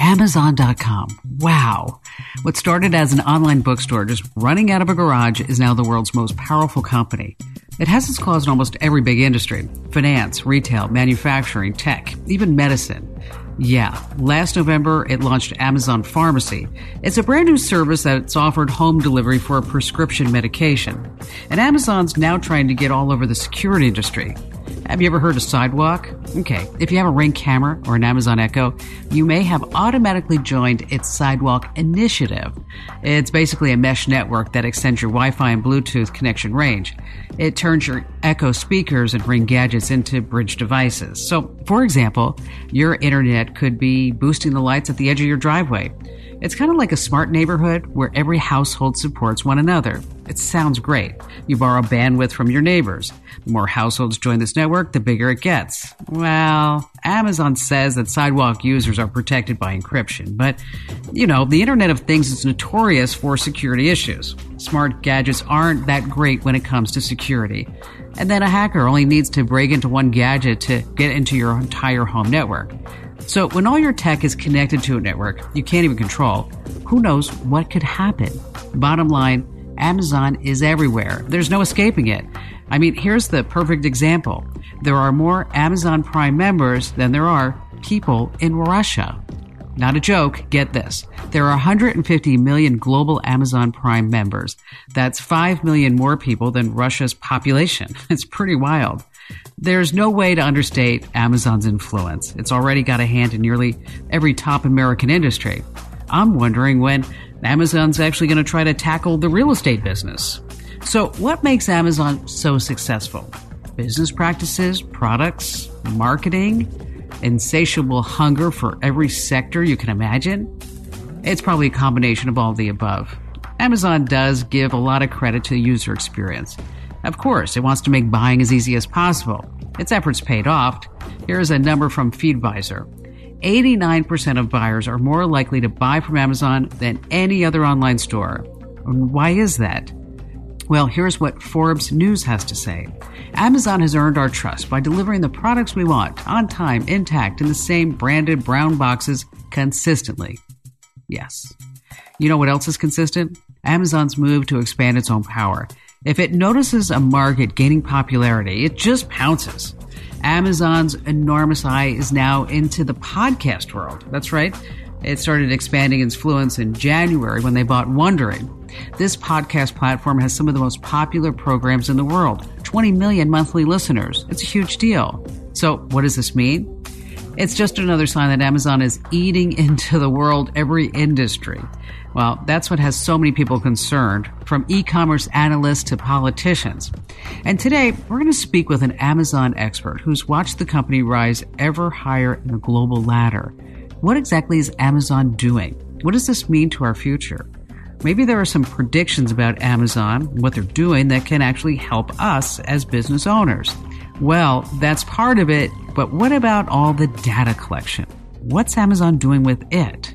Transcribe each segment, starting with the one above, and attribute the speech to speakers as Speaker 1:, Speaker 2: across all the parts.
Speaker 1: Amazon.com. Wow. What started as an online bookstore just running out of a garage is now the world's most powerful company. It has its claws in almost every big industry finance, retail, manufacturing, tech, even medicine. Yeah, last November it launched Amazon Pharmacy. It's a brand new service that's offered home delivery for a prescription medication. And Amazon's now trying to get all over the security industry. Have you ever heard of Sidewalk? Okay, if you have a Ring camera or an Amazon Echo, you may have automatically joined its Sidewalk initiative. It's basically a mesh network that extends your Wi Fi and Bluetooth connection range. It turns your Echo speakers and Ring gadgets into bridge devices. So, for example, your internet could be boosting the lights at the edge of your driveway. It's kind of like a smart neighborhood where every household supports one another. It sounds great. You borrow bandwidth from your neighbors. The more households join this network, the bigger it gets. Well, Amazon says that sidewalk users are protected by encryption, but, you know, the Internet of Things is notorious for security issues. Smart gadgets aren't that great when it comes to security. And then a hacker only needs to break into one gadget to get into your entire home network. So when all your tech is connected to a network you can't even control, who knows what could happen? Bottom line, Amazon is everywhere. There's no escaping it. I mean, here's the perfect example. There are more Amazon Prime members than there are people in Russia. Not a joke, get this. There are 150 million global Amazon Prime members. That's 5 million more people than Russia's population. It's pretty wild. There's no way to understate Amazon's influence. It's already got a hand in nearly every top American industry. I'm wondering when Amazon's actually going to try to tackle the real estate business. So, what makes Amazon so successful? Business practices, products, marketing, insatiable hunger for every sector you can imagine? It's probably a combination of all the above. Amazon does give a lot of credit to the user experience. Of course, it wants to make buying as easy as possible. Its efforts paid off. Here's a number from Feedvisor. 89% of buyers are more likely to buy from Amazon than any other online store. Why is that? Well, here's what Forbes News has to say. Amazon has earned our trust by delivering the products we want on time, intact, in the same branded brown boxes consistently. Yes. You know what else is consistent? Amazon's move to expand its own power. If it notices a market gaining popularity, it just pounces. Amazon's enormous eye is now into the podcast world. That's right. It started expanding its influence in January when they bought Wondery. This podcast platform has some of the most popular programs in the world 20 million monthly listeners. It's a huge deal. So, what does this mean? It's just another sign that Amazon is eating into the world every industry. Well, that's what has so many people concerned, from e commerce analysts to politicians. And today, we're going to speak with an Amazon expert who's watched the company rise ever higher in the global ladder. What exactly is Amazon doing? What does this mean to our future? Maybe there are some predictions about Amazon, what they're doing that can actually help us as business owners. Well, that's part of it, but what about all the data collection? What's Amazon doing with it?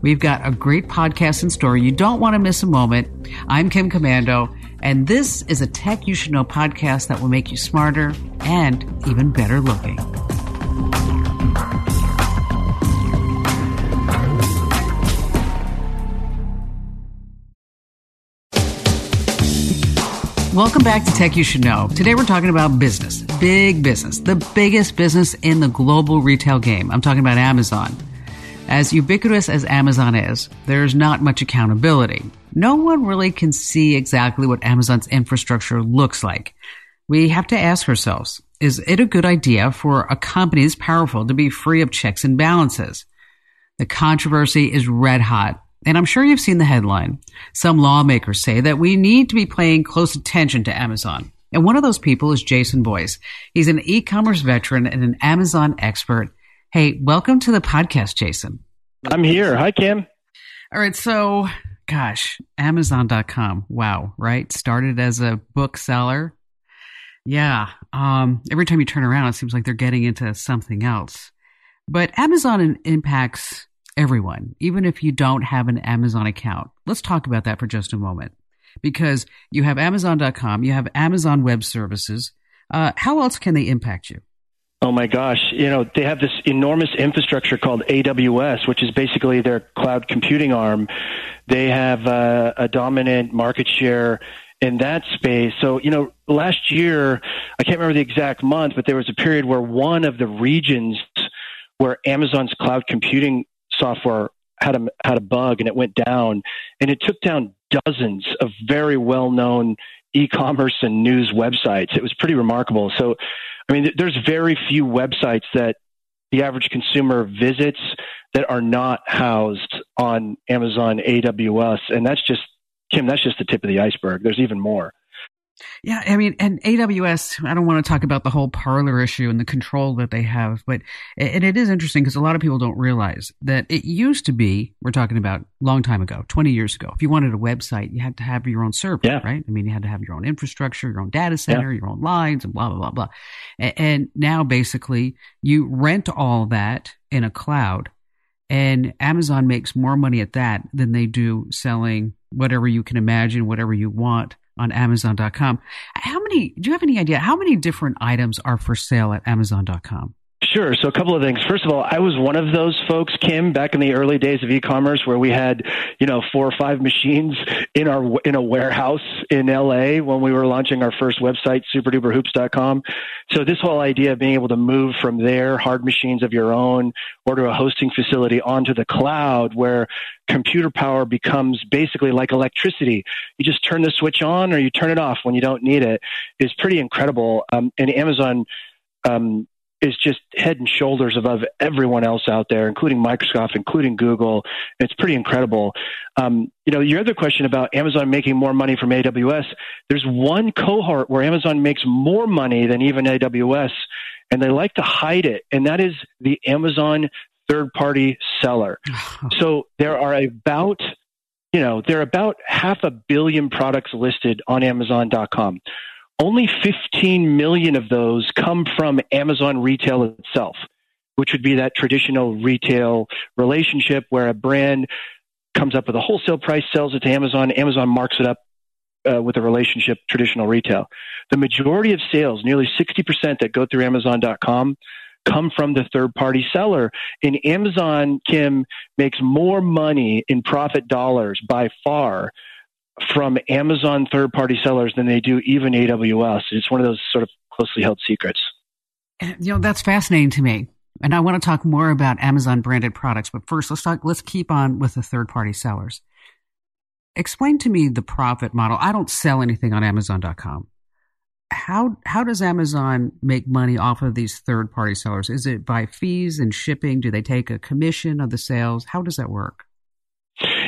Speaker 1: We've got a great podcast in store. You don't want to miss a moment. I'm Kim Komando, and this is a Tech You Should Know podcast that will make you smarter and even better looking. Welcome back to Tech You Should Know. Today we're talking about business, big business, the biggest business in the global retail game. I'm talking about Amazon. As ubiquitous as Amazon is, there's not much accountability. No one really can see exactly what Amazon's infrastructure looks like. We have to ask ourselves, is it a good idea for a company this powerful to be free of checks and balances? The controversy is red hot, and I'm sure you've seen the headline. Some lawmakers say that we need to be paying close attention to Amazon. And one of those people is Jason Boyce. He's an e-commerce veteran and an Amazon expert Hey, welcome to the podcast, Jason.
Speaker 2: I'm here. Hi, Kim.
Speaker 1: All right. So, gosh, Amazon.com. Wow. Right. Started as a bookseller. Yeah. Um, every time you turn around, it seems like they're getting into something else. But Amazon impacts everyone, even if you don't have an Amazon account. Let's talk about that for just a moment. Because you have Amazon.com, you have Amazon Web Services. Uh, how else can they impact you?
Speaker 2: Oh my gosh. You know, they have this enormous infrastructure called AWS, which is basically their cloud computing arm. They have uh, a dominant market share in that space. So, you know, last year, I can't remember the exact month, but there was a period where one of the regions where Amazon's cloud computing software had a had a bug and it went down and it took down dozens of very well known e-commerce and news websites. It was pretty remarkable. So I mean, there's very few websites that the average consumer visits that are not housed on Amazon AWS. And that's just, Kim, that's just the tip of the iceberg. There's even more.
Speaker 1: Yeah, I mean, and AWS, I don't want to talk about the whole Parler issue and the control that they have, but and it is interesting because a lot of people don't realize that it used to be, we're talking about a long time ago, 20 years ago. If you wanted a website, you had to have your own server, yeah. right? I mean, you had to have your own infrastructure, your own data center, yeah. your own lines, and blah, blah, blah, blah. And now basically you rent all that in a cloud, and Amazon makes more money at that than they do selling whatever you can imagine, whatever you want on Amazon.com. How many, do you have any idea how many different items are for sale at Amazon.com?
Speaker 2: Sure. So a couple of things. First of all, I was one of those folks, Kim, back in the early days of e-commerce where we had, you know, four or five machines in our, in a warehouse in LA when we were launching our first website, superduperhoops.com. So this whole idea of being able to move from there, hard machines of your own or to a hosting facility onto the cloud where computer power becomes basically like electricity. You just turn the switch on or you turn it off when you don't need it is pretty incredible. Um, and Amazon, um, is just head and shoulders above everyone else out there, including Microsoft, including Google. It's pretty incredible. Um, you know, your other question about Amazon making more money from AWS, there's one cohort where Amazon makes more money than even AWS, and they like to hide it, and that is the Amazon third party seller. so there are about you know, there are about half a billion products listed on Amazon.com only 15 million of those come from Amazon retail itself, which would be that traditional retail relationship where a brand comes up with a wholesale price, sells it to Amazon, Amazon marks it up uh, with a relationship, traditional retail. The majority of sales, nearly 60% that go through Amazon.com, come from the third party seller. And Amazon, Kim, makes more money in profit dollars by far from Amazon third party sellers than they do even AWS. It's one of those sort of closely held secrets.
Speaker 1: You know, that's fascinating to me. And I want to talk more about Amazon branded products, but first let's talk let's keep on with the third party sellers. Explain to me the profit model. I don't sell anything on amazon.com. How how does Amazon make money off of these third party sellers? Is it by fees and shipping? Do they take a commission of the sales? How does that work?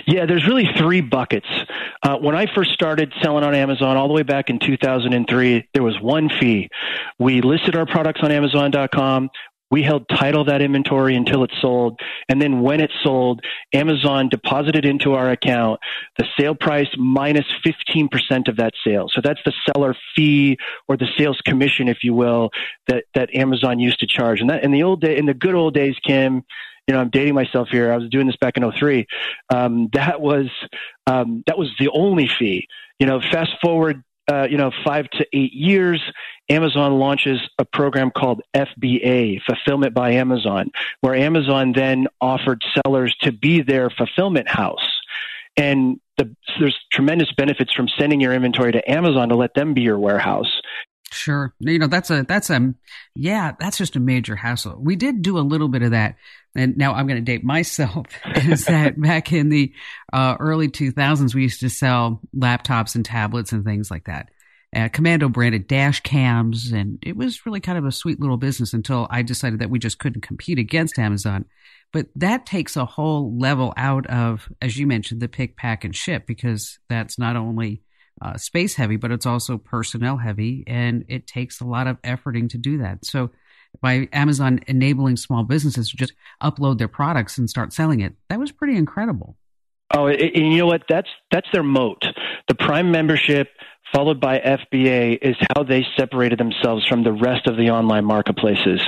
Speaker 2: Yeah, there's really three buckets. Uh, when I first started selling on Amazon all the way back in 2003, there was one fee. We listed our products on Amazon.com. We held title that inventory until it sold. And then when it sold, Amazon deposited into our account the sale price minus 15% of that sale. So that's the seller fee or the sales commission, if you will, that, that Amazon used to charge. And that in the old day, in the good old days, Kim, you know, I'm dating myself here. I was doing this back in 03. Um, that was, um, that was the only fee. You know, fast forward, uh, you know, five to eight years, Amazon launches a program called FBA, Fulfillment by Amazon, where Amazon then offered sellers to be their fulfillment house. And the, there's tremendous benefits from sending your inventory to Amazon to let them be your warehouse.
Speaker 1: Sure. You know, that's a, that's a, yeah, that's just a major hassle. We did do a little bit of that. And now I'm going to date myself is that back in the uh, early 2000s, we used to sell laptops and tablets and things like that. Uh, Komando branded dash cams, and it was really kind of a sweet little business until I decided that we just couldn't compete against Amazon. But that takes a whole level out of, as you mentioned, the pick, pack, and ship because that's not only uh, space heavy, but it's also personnel heavy, and it takes a lot of efforting to do that. So, by Amazon enabling small businesses to just upload their products and start selling it. That was pretty incredible.
Speaker 2: Oh, and you know what? That's that's their moat. The Prime membership, followed by FBA, is how they separated themselves from the rest of the online marketplaces.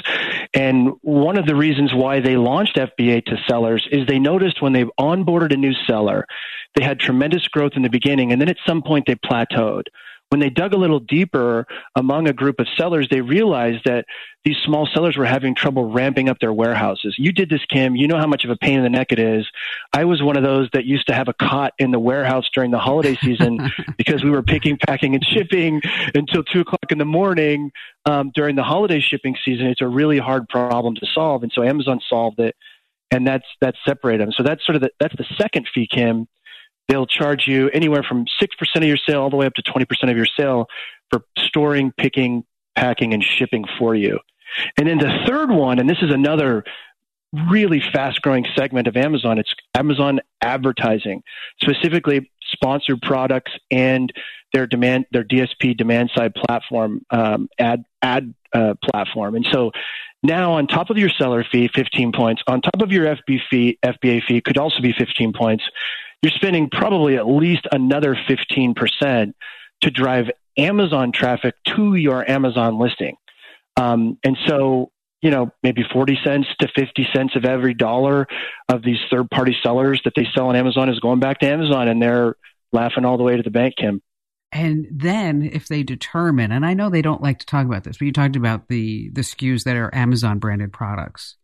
Speaker 2: And one of the reasons why they launched FBA to sellers is they noticed when they onboarded a new seller, they had tremendous growth in the beginning, and then at some point they plateaued when they dug a little deeper among a group of sellers, they realized that these small sellers were having trouble ramping up their warehouses. You did this, Kim. You know how much of a pain in the neck it is. I was one of those that used to have a cot in the warehouse during the holiday season because we were picking, packing, and shipping until two o'clock in the morning um, during the holiday shipping season. It's a really hard problem to solve, and so Amazon solved it, and that's that's separated them. So that's sort of the, that's the second fee, Kim they'll charge you anywhere from 6% of your sale all the way up to 20% of your sale for storing, picking, packing, and shipping for you. And then the third one, and this is another really fast growing segment of Amazon, it's Amazon advertising, specifically sponsored products and their demand, their DSP demand side platform, um, ad, ad uh, platform. And so now on top of your seller fee, 15 points, on top of your FB fee, FBA fee could also be 15 points you're spending probably at least another 15% to drive Amazon traffic to your Amazon listing. Um, and so, you know, maybe 40 cents to 50 cents of every dollar of these third party sellers that they sell on Amazon is going back to Amazon and they're laughing all the way to the bank, Kim.
Speaker 1: And then if they determine, and I know they don't like to talk about this, but you talked about the, the SKUs that are Amazon branded products.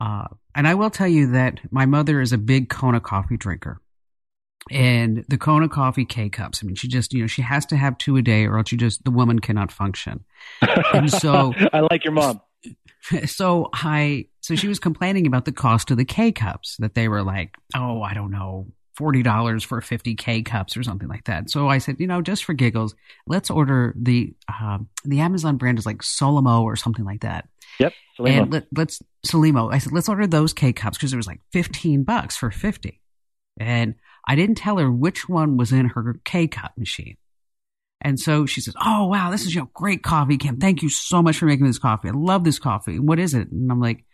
Speaker 1: Uh, and I will tell you that my mother is a big Kona coffee drinker and the Kona coffee K cups. I mean, she just, you know, she has to have two a day or else she just, the woman cannot function.
Speaker 2: And so I like your mom.
Speaker 1: So I, so she was complaining about the cost of the K cups that they were like, oh, I don't know, $40 for 50 K cups or something like that. So I said, you know, just for giggles, let's order the, um, the Amazon brand is like Solimo or something like that.
Speaker 2: Yep.
Speaker 1: Solimo. And let, let's, Solimo. I said, let's order those K cups because it was like 15 bucks for 50. And I didn't tell her which one was in her K cup machine. And so she says, Oh, wow, this is your great coffee, Kim. Thank you so much for making this coffee. I love this coffee. What is it? And I'm like,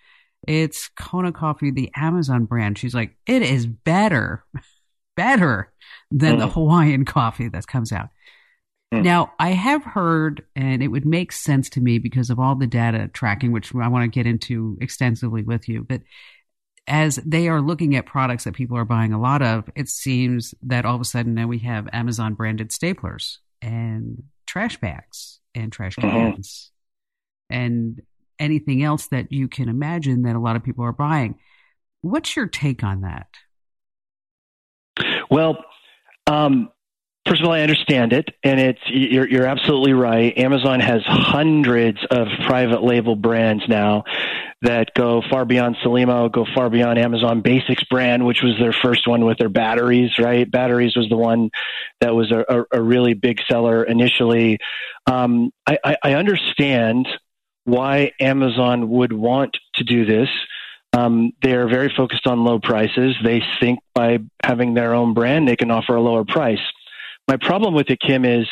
Speaker 1: It's Kona Coffee, the Amazon brand. She's like, It is better, better than mm. the Hawaiian coffee that comes out. Mm. Now, I have heard, and it would make sense to me because of all the data tracking, which I want to get into extensively with you, but as they are looking at products that people are buying a lot of, it seems that all of a sudden now we have Amazon branded staplers and trash bags and trash mm-hmm. cans mm-hmm. and anything else that you can imagine that a lot of people are buying. What's your take on that?
Speaker 2: Well, um, first of all, I understand it, and it's you're, you're absolutely right. Amazon has hundreds of private label brands now that go far beyond Solimo, go far beyond Amazon Basics brand, which was their first one with their batteries, right? Batteries was the one that was a, a, a really big seller initially. Um, I, I, I understand why Amazon would want to do this. Um, they are very focused on low prices. They think by having their own brand, they can offer a lower price. My problem with it, Kim, is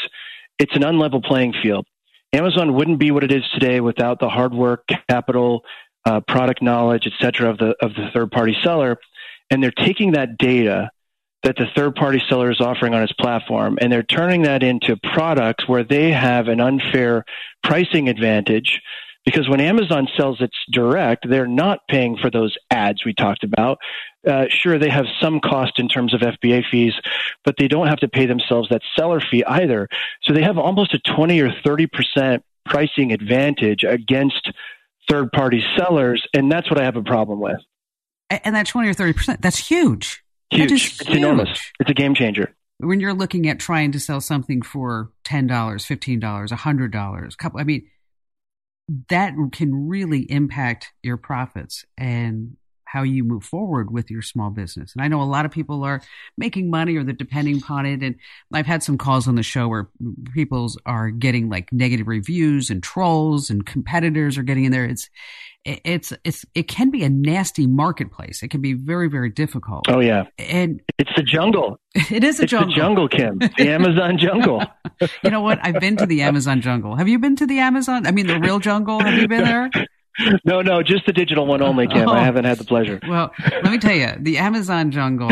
Speaker 2: it's an unlevel playing field. Amazon wouldn't be what it is today without the hard work, capital, uh, product knowledge, et cetera, of the of the third party seller, and they're taking that data that the third party seller is offering on its platform, and they're turning that into products where they have an unfair pricing advantage. Because when Amazon sells its direct, they're not paying for those ads we talked about. Uh, sure, they have some cost in terms of FBA fees, but they don't have to pay themselves that seller fee either. So they have almost a 20 or 30% pricing advantage against third party sellers, and that's what I have a problem with.
Speaker 1: And that 20 or 30%, that's huge.
Speaker 2: Huge. it's huge. enormous. It's a game changer.
Speaker 1: When you're looking at trying to sell something for $10, $15, $100, couple, I mean, that can really impact your profits. And how you move forward with your small business. And I know a lot of people are making money or they're depending upon it. And I've had some calls on the show where people are getting like negative reviews and trolls and competitors are getting in there. It's, it's, it's, it can be a nasty marketplace. It can be very, very difficult.
Speaker 2: Oh yeah.
Speaker 1: And
Speaker 2: it's the jungle.
Speaker 1: It is a
Speaker 2: it's
Speaker 1: jungle.
Speaker 2: the jungle, Kim. The Amazon jungle.
Speaker 1: you know what? I've been to the Amazon jungle. Have you been to the Amazon? I mean, the real jungle. Have you been there?
Speaker 2: no, no, just the digital one only, Kim. Oh. I haven't had the pleasure.
Speaker 1: Well, let me tell you, the Amazon jungle.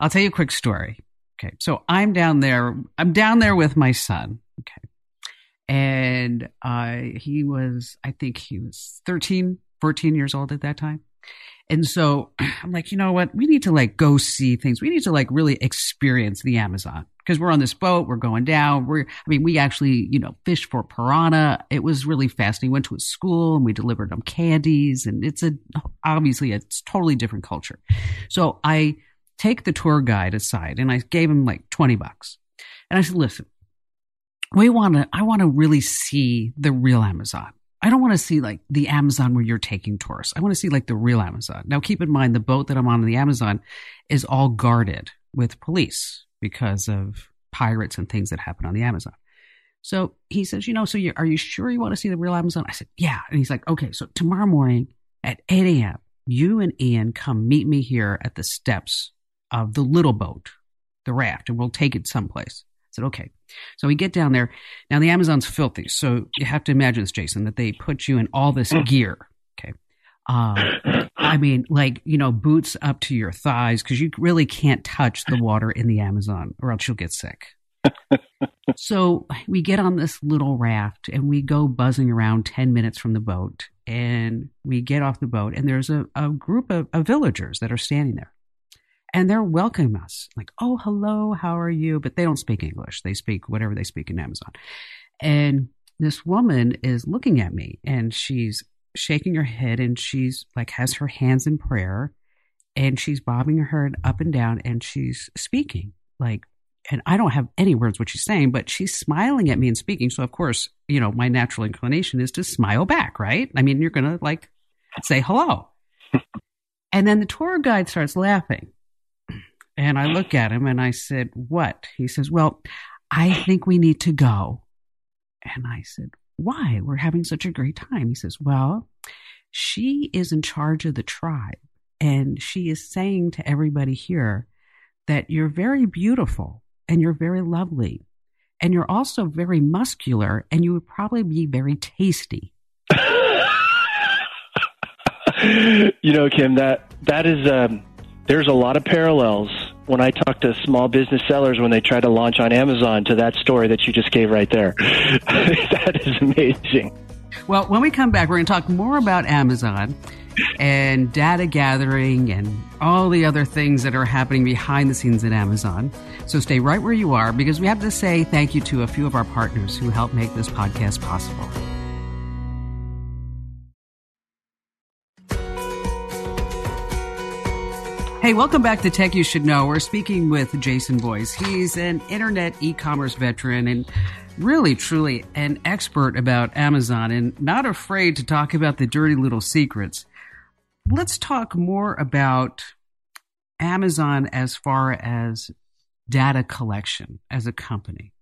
Speaker 1: I'll tell you a quick story. Okay, so I'm down there. I'm down there with my son. Okay, and uh, he was, I think he was 13, 14 years old at that time. And so I'm like, you know what? We need to like go see things. We need to like really experience the Amazon because we're on this boat. We're going down. We're, I mean, we actually, you know, fished for piranha. It was really fascinating. We went to a school and we delivered them candies and it's a, obviously it's totally different culture. So I take the tour guide aside and I gave him like 20 bucks. And I said, listen, we want to, I want to really see the real Amazon. I don't want to see like the Amazon where you're taking tourists. I want to see like the real Amazon. Now, keep in mind, the boat that I'm on in the Amazon is all guarded with police because of pirates and things that happen on the Amazon. So he says, you know, so are you sure you want to see the real Amazon? I said, yeah. And he's like, okay, so tomorrow morning at 8 a.m., you and Ian come meet me here at the steps of the little boat, the raft, and we'll take it someplace I said, okay. So we get down there. Now the Amazon's filthy. So you have to imagine this, Jason, that they put you in all this mm. gear. Uh, I mean, like, you know, boots up to your thighs because you really can't touch the water in the Amazon or else you'll get sick. so we get on this little raft and we go buzzing around 10 minutes from the boat and we get off the boat and there's a, a group of, of villagers that are standing there and they're welcoming us like, oh, hello, how are you? But they don't speak English. They speak whatever they speak in Amazon. And this woman is looking at me and she's shaking her head and she's like has her hands in prayer and she's bobbing her head up and down and she's speaking like and I don't have any words what she's saying, but she's smiling at me and speaking. So of course, you know, my natural inclination is to smile back, right? I mean, you're gonna like say hello. and then the tour guide starts laughing. And I look at him and I said, What? He says, Well, I think we need to go. And I said, Why? We're having such a great time. He says, Well, she is in charge of the tribe. And she is saying to everybody here that you're very beautiful and you're very lovely. And you're also very muscular and you would probably be very tasty.
Speaker 2: you know, Kim, that that is um there's a lot of parallels when I talk to small business sellers when they try to launch on Amazon to that story that you just gave right there. that is amazing.
Speaker 1: Well, when we come back, we're going to talk more about Amazon and data gathering and all the other things that are happening behind the scenes at Amazon. So stay right where you are because we have to say thank you to a few of our partners who help make this podcast possible. Hey, welcome back to Tech You Should Know. We're speaking with Jason Boyce. He's an internet e commerce veteran and really, truly an expert about Amazon and not afraid to talk about the dirty little secrets. Let's talk more about Amazon as far as data collection as a company.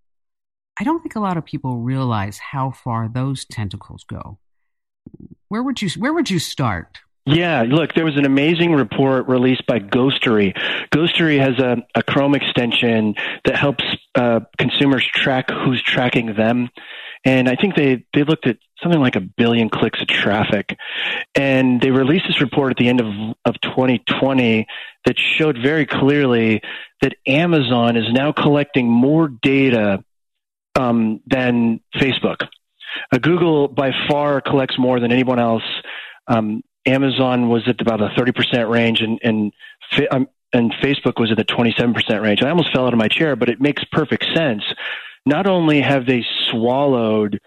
Speaker 1: I don't think a lot of people realize how far those tentacles go. Where would you where would you start?
Speaker 2: Yeah, look, there was an amazing report released by Ghostery. Ghostery has a, a Chrome extension that helps uh, consumers track who's tracking them. And I think they, they looked at something like a billion clicks of traffic. And they released this report at the end of, of 2020 that showed very clearly that Amazon is now collecting more data um, than Facebook. Uh, Google by far collects more than anyone else. Um, Amazon was at about a 30% range and, and, um, and Facebook was at the 27% range. I almost fell out of my chair, but it makes perfect sense. Not only have they swallowed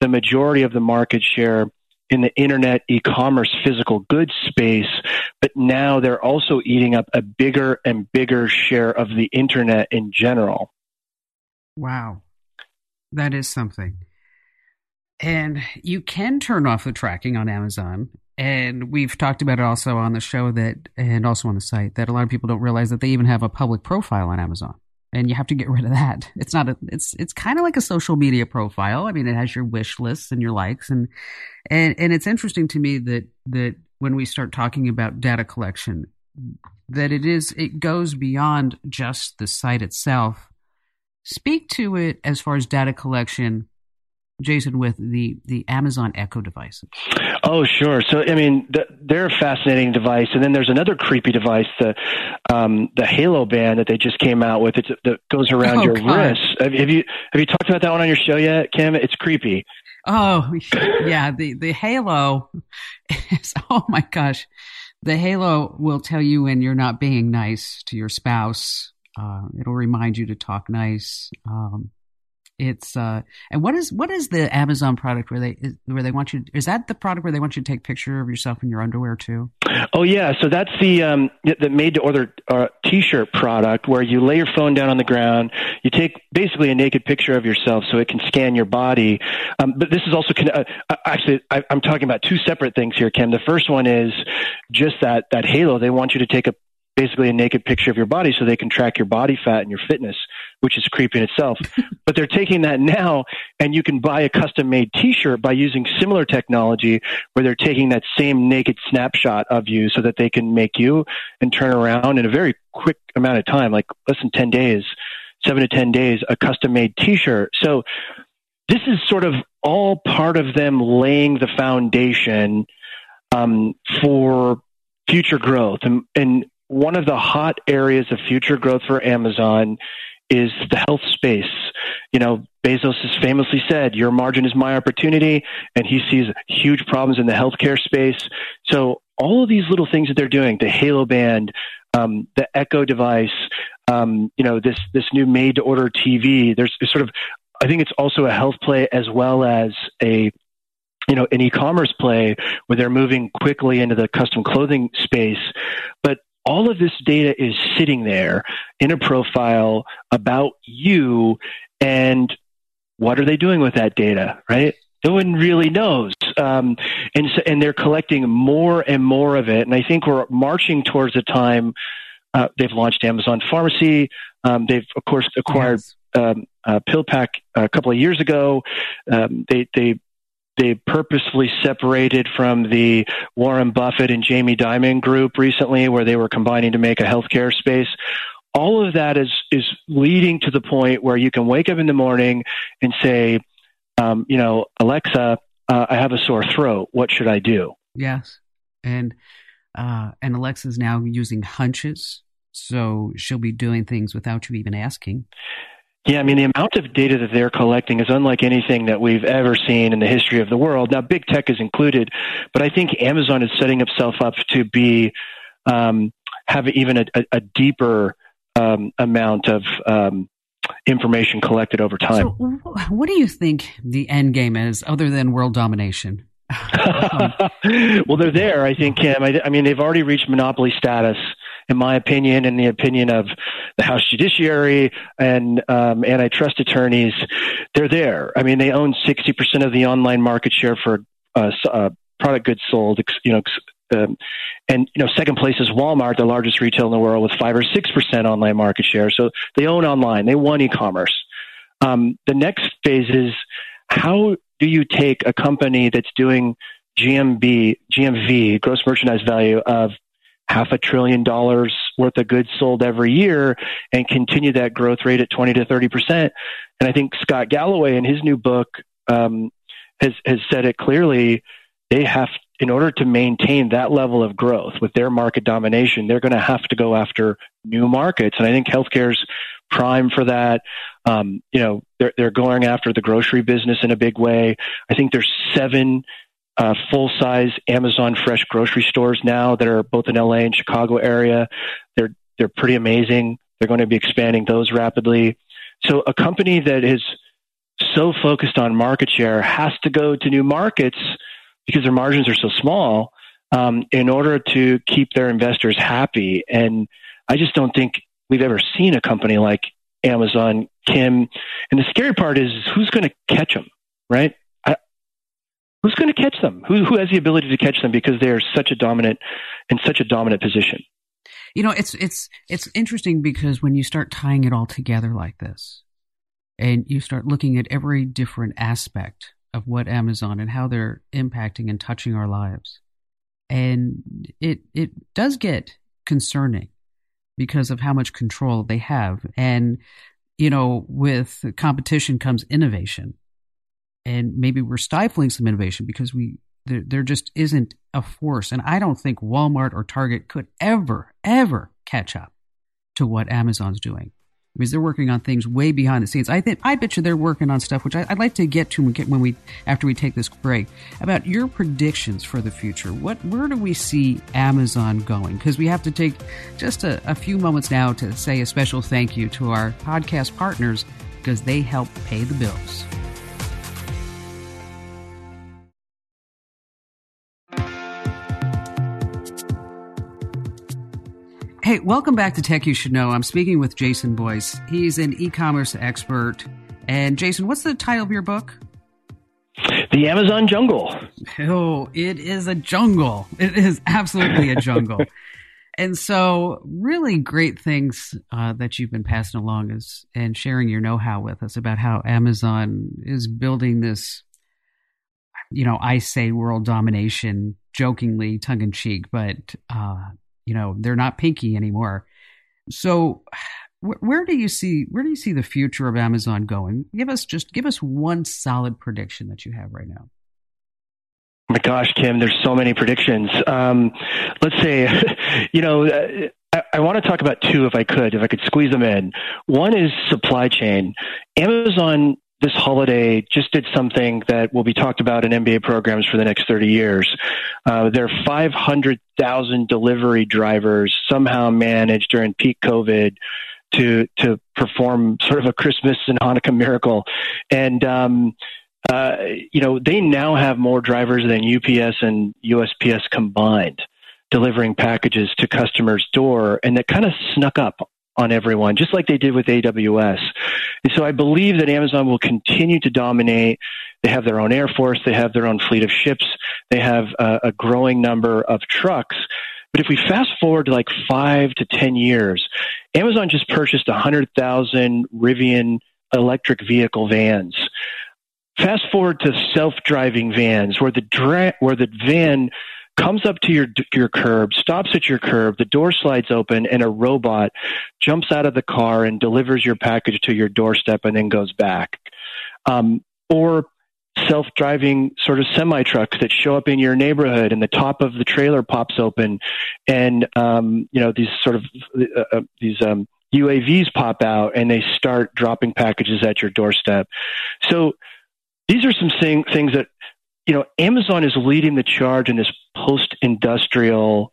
Speaker 2: the majority of the market share in the internet e-commerce physical goods space, but now they're also eating up a bigger and bigger share of the internet in general.
Speaker 1: Wow. That is something. And you can turn off the tracking on Amazon and we've talked about it also on the show that and also on the site that a lot of people don't realize that they even have a public profile on Amazon. And you have to get rid of that. It's not a it's it's kind of like a social media profile. I mean it has your wish lists and your likes and and and it's interesting to me that that when we start talking about data collection that it is it goes beyond just the site itself. Speak to it as far as data collection Jason, with the the Amazon Echo devices?
Speaker 2: Oh, sure. So, I mean, the, they're a fascinating device, and then there's another creepy device, the um, the Halo band that they just came out with. It that goes around oh, your God. wrist. Have, have you have you talked about that one on your show yet, Kim? It's creepy.
Speaker 1: Oh, yeah. The the Halo is. Oh my gosh, the Halo will tell you when you're not being nice to your spouse. Uh, it'll remind you to talk nice. Um, it's uh, and what is what is the Amazon product where they where they want you? Is that the product where they want you to take picture of yourself in your underwear too?
Speaker 2: Oh yeah, so that's the um, the made to order uh, T-shirt product where you lay your phone down on the ground, you take basically a naked picture of yourself so it can scan your body. Um, but this is also uh, uh, actually I, I'm talking about two separate things here, Kim. The first one is just that that halo. They want you to take a basically a naked picture of your body so they can track your body fat and your fitness, which is creepy in itself. but they're taking that now and you can buy a custom made t-shirt by using similar technology where they're taking that same naked snapshot of you so that they can make you and turn around in a very quick amount of time, like less than 10 days, seven to 10 days, a custom made t-shirt. So this is sort of all part of them laying the foundation um, for future growth. And, and one of the hot areas of future growth for Amazon is the health space. You know, Bezos has famously said, your margin is my opportunity, and he sees huge problems in the healthcare space. So all of these little things that they're doing, the Halo Band, um, the Echo device, um, you know, this, this new made to order TV, there's sort of, I think it's also a health play as well as a you know, an e-commerce play where they're moving quickly into the custom clothing space. But all of this data is sitting there in a profile about you and what are they doing with that data, right? No one really knows. Um, and, so, and they're collecting more and more of it. And I think we're marching towards a time uh, they've launched Amazon Pharmacy. Um, they've, of course, acquired yes. um, uh, PillPack a couple of years ago. Um, they, they they purposefully separated from the Warren Buffett and Jamie Dimon group recently, where they were combining to make a healthcare space. All of that is is leading to the point where you can wake up in the morning and say, um, you know, Alexa, uh, I have a sore throat. What should I do?
Speaker 1: Yes, and uh, and Alexa's now using hunches, so she'll be doing things without you even asking.
Speaker 2: Yeah, I mean, the amount of data that they're collecting is unlike anything that we've ever seen in the history of the world. Now, big tech is included, but I think Amazon is setting itself up to be, um, have even a, a, a deeper um, amount of um, information collected over time. So,
Speaker 1: what do you think the end game is other than world domination?
Speaker 2: well, they're there, I think, Kim. I, I mean, they've already reached monopoly status in my opinion, and the opinion of the House Judiciary and um, antitrust attorneys, they're there. I mean, they own 60% of the online market share for uh, uh, product goods sold, you know, um, and you know, second place is Walmart, the largest retail in the world, with five or six percent online market share. So they own online. They won e-commerce. Um, the next phase is how do you take a company that's doing GMB, GMV, gross merchandise value of half a trillion dollars worth of goods sold every year and continue that growth rate at 20 to 30 percent. And I think Scott Galloway in his new book um, has has said it clearly. They have, in order to maintain that level of growth with their market domination, they're going to have to go after new markets. And I think healthcare's prime for that. Um, you know, they're they're going after the grocery business in a big way. I think there's seven uh, full size Amazon fresh grocery stores now that are both in LA and Chicago area. They're they're pretty amazing. They're going to be expanding those rapidly. So a company that is so focused on market share has to go to new markets because their margins are so small um, in order to keep their investors happy. And I just don't think we've ever seen a company like Amazon, Kim. And the scary part is who's going to catch them, right? Who's going to catch them? Who, who has the ability to catch them because they are such a dominant in such a dominant position?
Speaker 1: You know, it's it's it's interesting because when you start tying it all together like this, and you start looking at every different aspect of what Amazon and how they're impacting and touching our lives, and it it does get concerning because of how much control they have, and you know, with competition comes innovation and maybe we're stifling some innovation because we there, there just isn't a force. And I don't think Walmart or Target could ever, ever catch up to what Amazon's doing because they're working on things way behind the scenes. I think I bet you they're working on stuff which I, would like to get to when we after we take this break about your predictions for the future. What where do we see Amazon going? Because we have to take just a, a few moments now to say a special thank you to our podcast partners because they help pay the bills. Hey, welcome back to Tech You Should Know. I'm speaking with Jason Boyce. He's an e commerce expert. And Jason, what's the title of your book?
Speaker 2: The Amazon Jungle.
Speaker 1: Oh, it is a jungle. It is absolutely a jungle. and so, really great things uh, that you've been passing along is and sharing your know-how with us about how Amazon is building this. You know, I say world domination jokingly, tongue in cheek, but uh, you know they're not pinky anymore. So where do you see where do you see the future of Amazon going? Give us just give us one solid prediction that you have right now.
Speaker 2: My gosh, Kim, there's so many predictions. Um, let's say, you know, I, I want to talk about two if I could, if I could squeeze them in. One is supply chain. Amazon this holiday just did something that will be talked about in MBA programs for the next 30 years. Uh, there are 500,000 delivery drivers somehow managed during peak COVID to to perform sort of a Christmas and Hanukkah miracle, and um, uh, you know they now have more drivers than UPS and USPS combined delivering packages to customers' door, and that kind of snuck up on everyone, just like they did with AWS. And so I believe that Amazon will continue to dominate. They have their own air force, they have their own fleet of ships, they have a, a growing number of trucks. But if we fast forward to like five to 10 years, Amazon just purchased 100,000 Rivian electric vehicle vans. Fast forward to self-driving vans where the dra- where the van comes up to your your curb, stops at your curb, the door slides open, and a robot jumps out of the car and delivers your package to your doorstep and then goes back. Um, or self-driving sort of semi trucks that show up in your neighborhood and the top of the trailer pops open and um, you know these sort of uh, uh these um, UAVs pop out and they start dropping packages at your doorstep. So these are some thing, things that you know, Amazon is leading the charge in this post industrial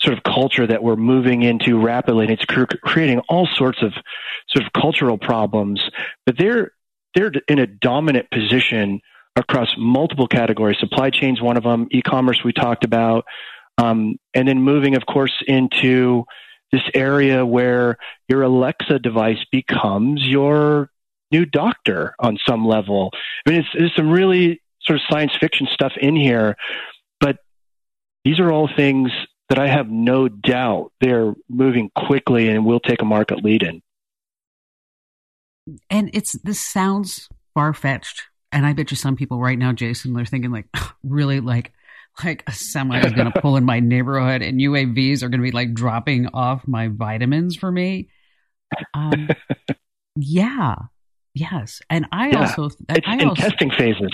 Speaker 2: sort of culture that we're moving into rapidly, and it's cr- creating all sorts of sort of cultural problems. But they're they're in a dominant position across multiple categories. Supply chains, one of them. E-commerce, we talked about, um, and then moving, of course, into this area where your Alexa device becomes your new doctor on some level. I mean, it's, it's some really sort of science fiction stuff in here, but these are all things that I have no doubt they're moving quickly and will take a market lead in.
Speaker 1: And it's this sounds far fetched, and I bet you some people right now, Jason, they're thinking like, really, like like a semi is going to pull in my neighborhood, and UAVs are going to be like dropping off my vitamins for me. Um, yeah, yes, and I yeah, also
Speaker 2: it's
Speaker 1: I
Speaker 2: in
Speaker 1: also,
Speaker 2: testing phases.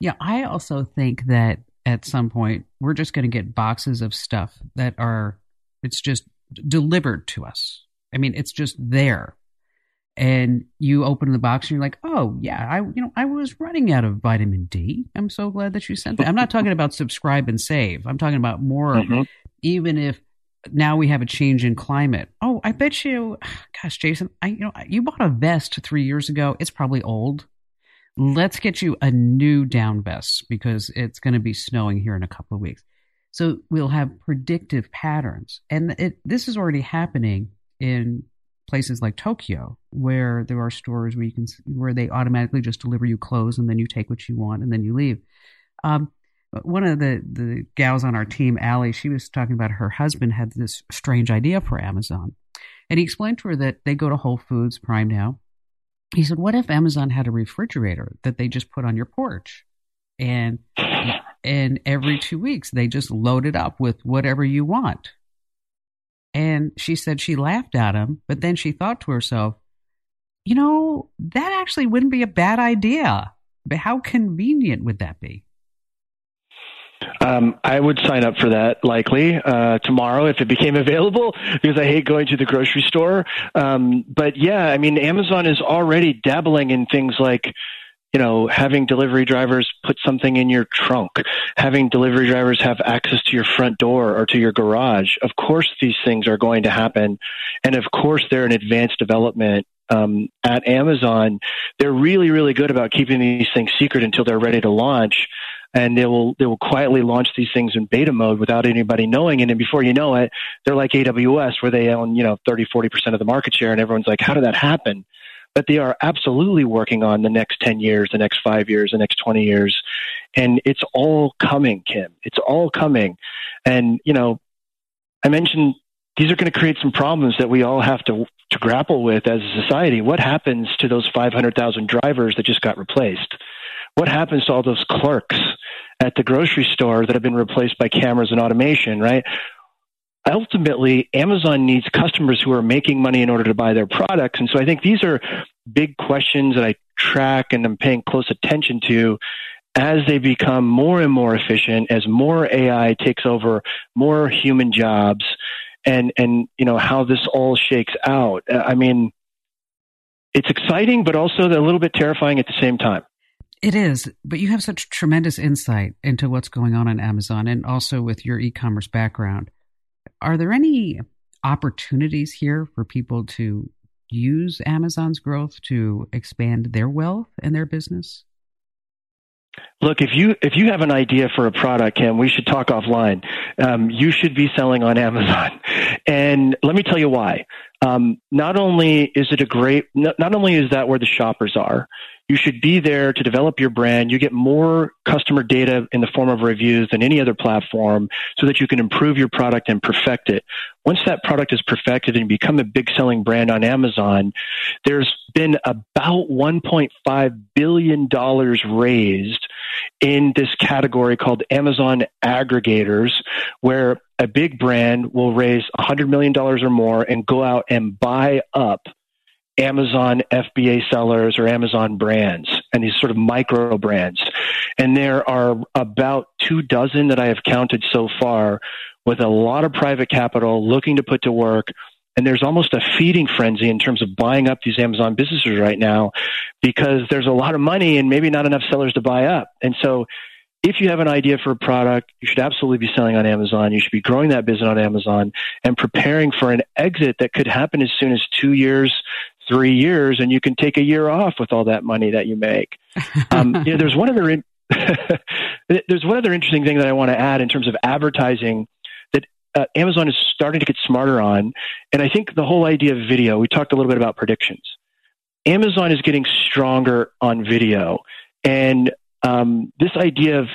Speaker 1: Yeah, I also think that at some point we're just going to get boxes of stuff that are it's just delivered to us. I mean, it's just there. And you open the box and you're like, "Oh, yeah, I you know, I was running out of vitamin D. I'm so glad that you sent that." I'm not talking about subscribe and save. I'm talking about more mm-hmm. even if now we have a change in climate. Oh, I bet you gosh, Jason, I you know, you bought a vest 3 years ago. It's probably old let's get you a new down vest because it's going to be snowing here in a couple of weeks. So we'll have predictive patterns. And it, this is already happening in places like Tokyo, where there are stores where you can where they automatically just deliver you clothes and then you take what you want and then you leave. Um, one of the the gals on our team, Allie, she was talking about her husband had this strange idea for Amazon, and he explained to her that they go to Whole Foods Prime now, he said, "What if Amazon had a refrigerator that they just put on your porch, and and every two weeks they just load it up with whatever you want?" And she said she laughed at him, but then she thought to herself, "You know, that actually wouldn't be a bad idea." But how convenient would that be?
Speaker 2: Um, I would sign up for that likely uh, tomorrow if it became available because I hate going to the grocery store. Um, but yeah, I mean, Amazon is already dabbling in things like you know, having delivery drivers put something in your trunk, having delivery drivers have access to your front door or to your garage. Of course, these things are going to happen. And of course, they're in advanced development um, at Amazon. They're really, really good about keeping these things secret until they're ready to launch and they will they will quietly launch these things in beta mode without anybody knowing it and before you know it they're like AWS where they own you know 30 40% of the market share and everyone's like how did that happen but they are absolutely working on the next 10 years, the next five years, the next 20 years. And it's all coming, Kim. It's all coming. And, you know, I mentioned these are going to create some problems that we all have to, to grapple with as a society. What happens to those 500,000 drivers that just got replaced? What happens to all those clerks at the grocery store that have been replaced by cameras and automation, right? ultimately Amazon needs customers who are making money in order to buy their products. And so I think these are big questions that I track and I'm paying close attention to as they become more and more efficient, as more AI takes over more human jobs and, and, you know, how this all shakes out. I mean, it's exciting, but also a little bit terrifying at the same time.
Speaker 1: It is, but you have such tremendous insight into what's going on on Amazon and also with your e commerce background. Are there any opportunities here for people to use Amazon's growth to expand their wealth and their business?
Speaker 2: Look, if you if you have an idea for a product, Kim, we should talk offline. Um, you should be selling on Amazon, and let me tell you why. Um, not only is it a great, not, only is that where the shoppers are, you should be there to develop your brand. You get more customer data in the form of reviews than any other platform so that you can improve your product and perfect it. Once that product is perfected and become a big selling brand on Amazon, there's been about $1.5 billion raised in this category called Amazon aggregators, where a big brand will raise $100 million or more and go out and buy up Amazon FBA sellers or Amazon brands and these sort of micro brands. And there are about two dozen that I have counted so far with a lot of private capital looking to put to work. And there's almost a feeding frenzy in terms of buying up these Amazon businesses right now because there's a lot of money and maybe not enough sellers to buy up. And so if you have an idea for a product, you should absolutely be selling on Amazon. You should be growing that business on Amazon and preparing for an exit that could happen as soon as two years, three years and you can take a year off with all that money that you make. Um, you know, there's one other, in- there's one other interesting thing that I want to add in terms of advertising that uh, Amazon is starting to get smarter on. And I think the whole idea of video, we talked a little bit about predictions. Amazon is getting stronger on video. And um, this idea of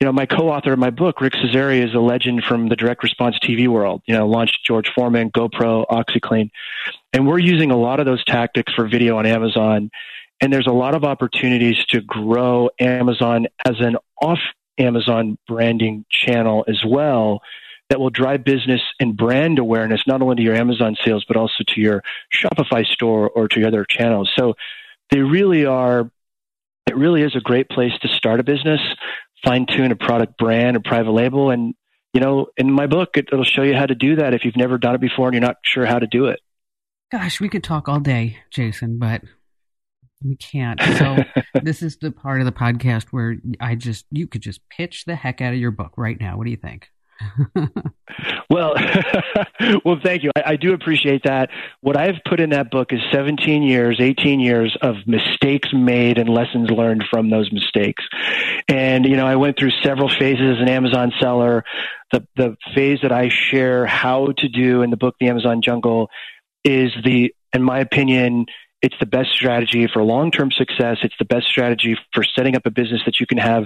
Speaker 2: you know, my co-author of my book, Rick Cesari, is a legend from the direct response TV world. You know, launched George Foreman, GoPro, OxiClean, and we're using a lot of those tactics for video on Amazon. And there's a lot of opportunities to grow Amazon as an off Amazon branding channel as well that will drive business and brand awareness, not only to your Amazon sales, but also to your Shopify store or to your other channels. So they really are, it really is a great place to start a business fine tune a product brand or private label. And, you know, in my book, it, it'll show you how to do that if you've never done it before and you're not sure how to do it.
Speaker 1: Gosh, we could talk all day, Jason, but we can't. So this is the part of the podcast where I just you could just pitch the heck out of your book right now. What do you think?
Speaker 2: well, well, thank you. I, I, do appreciate that. What I've put in that book is 17 years, 18 years of mistakes made and lessons learned from those mistakes. And you know, I went through several phases as an Amazon seller. The the phase that I share how to do in the book, The Amazon Jungle, is the, in my opinion, it's the best strategy for long term success. It's the best strategy for setting up a business that you can have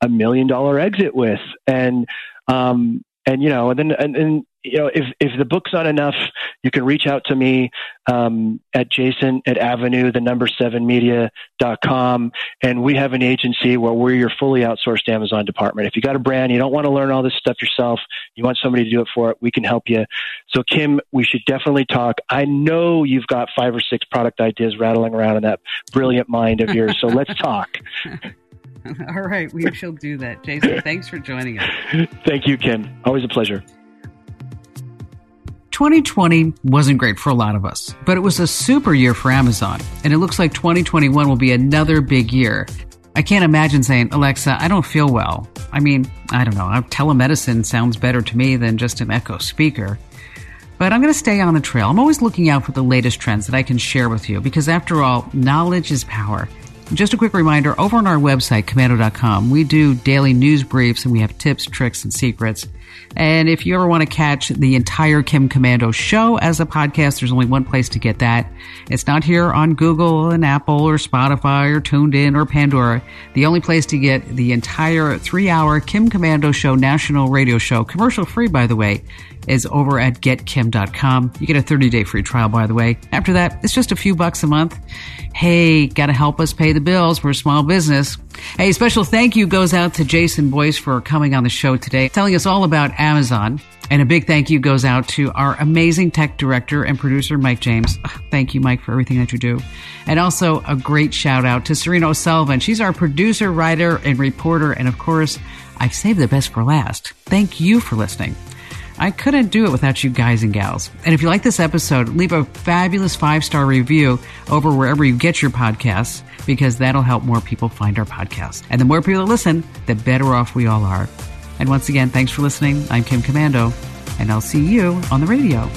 Speaker 2: a million dollar exit with. And um, and you know, and then and, and you know, if if the book's not enough, you can reach out to me um, at jason at avenue, the number seven media dot com, And we have an agency where we're your fully outsourced Amazon department. If you got a brand, you don't want to learn all this stuff yourself, you want somebody to do it for it, we can help you. So, Kim, we should definitely talk. I know you've got five or six product ideas rattling around in that brilliant mind of yours. So let's talk.
Speaker 1: All right, we shall do that. Jason, thanks for joining us.
Speaker 2: Thank you, Ken. Always a pleasure.
Speaker 1: 2020 wasn't great for a lot of us, but it was a super year for Amazon, and it looks like 2021 will be another big year. I can't imagine saying, Alexa, I don't feel well. I mean, I don't know, telemedicine sounds better to me than just an Echo speaker. But I'm going to stay on the trail. I'm always looking out for the latest trends that I can share with you because, after all, knowledge is power. Just a quick reminder over on our website, komando.com, we do daily news briefs and we have tips, tricks, and secrets. And if you ever want to catch the entire Kim Komando show as a podcast, there's only one place to get that. It's not here on Google and Apple or Spotify or TuneIn or Pandora. The only place to get the entire three hour Kim Komando show, national radio show, commercial free, by the way, is over at getkim.com. You get a 30 day free trial, by the way. After that, it's just a few bucks a month. Hey, gotta help us pay the bills. We're a small business. A special thank you goes out to Jason Boyce for coming on the show today, telling us all about Amazon. And a big thank you goes out to our amazing tech director and producer, Mike James. Thank you, Mike, for everything that you do. And also a great shout out to Serena O'Sullivan. She's our producer, writer, and reporter. And of course, I've saved the best for last. Thank you for listening. I couldn't do it without you guys and gals. And if you like this episode, leave a fabulous five star review over wherever you get your podcasts because that'll help more people find our podcast. And the more people listen, the better off we all are. And once again, thanks for listening. I'm Kim Komando, and I'll see you on the radio.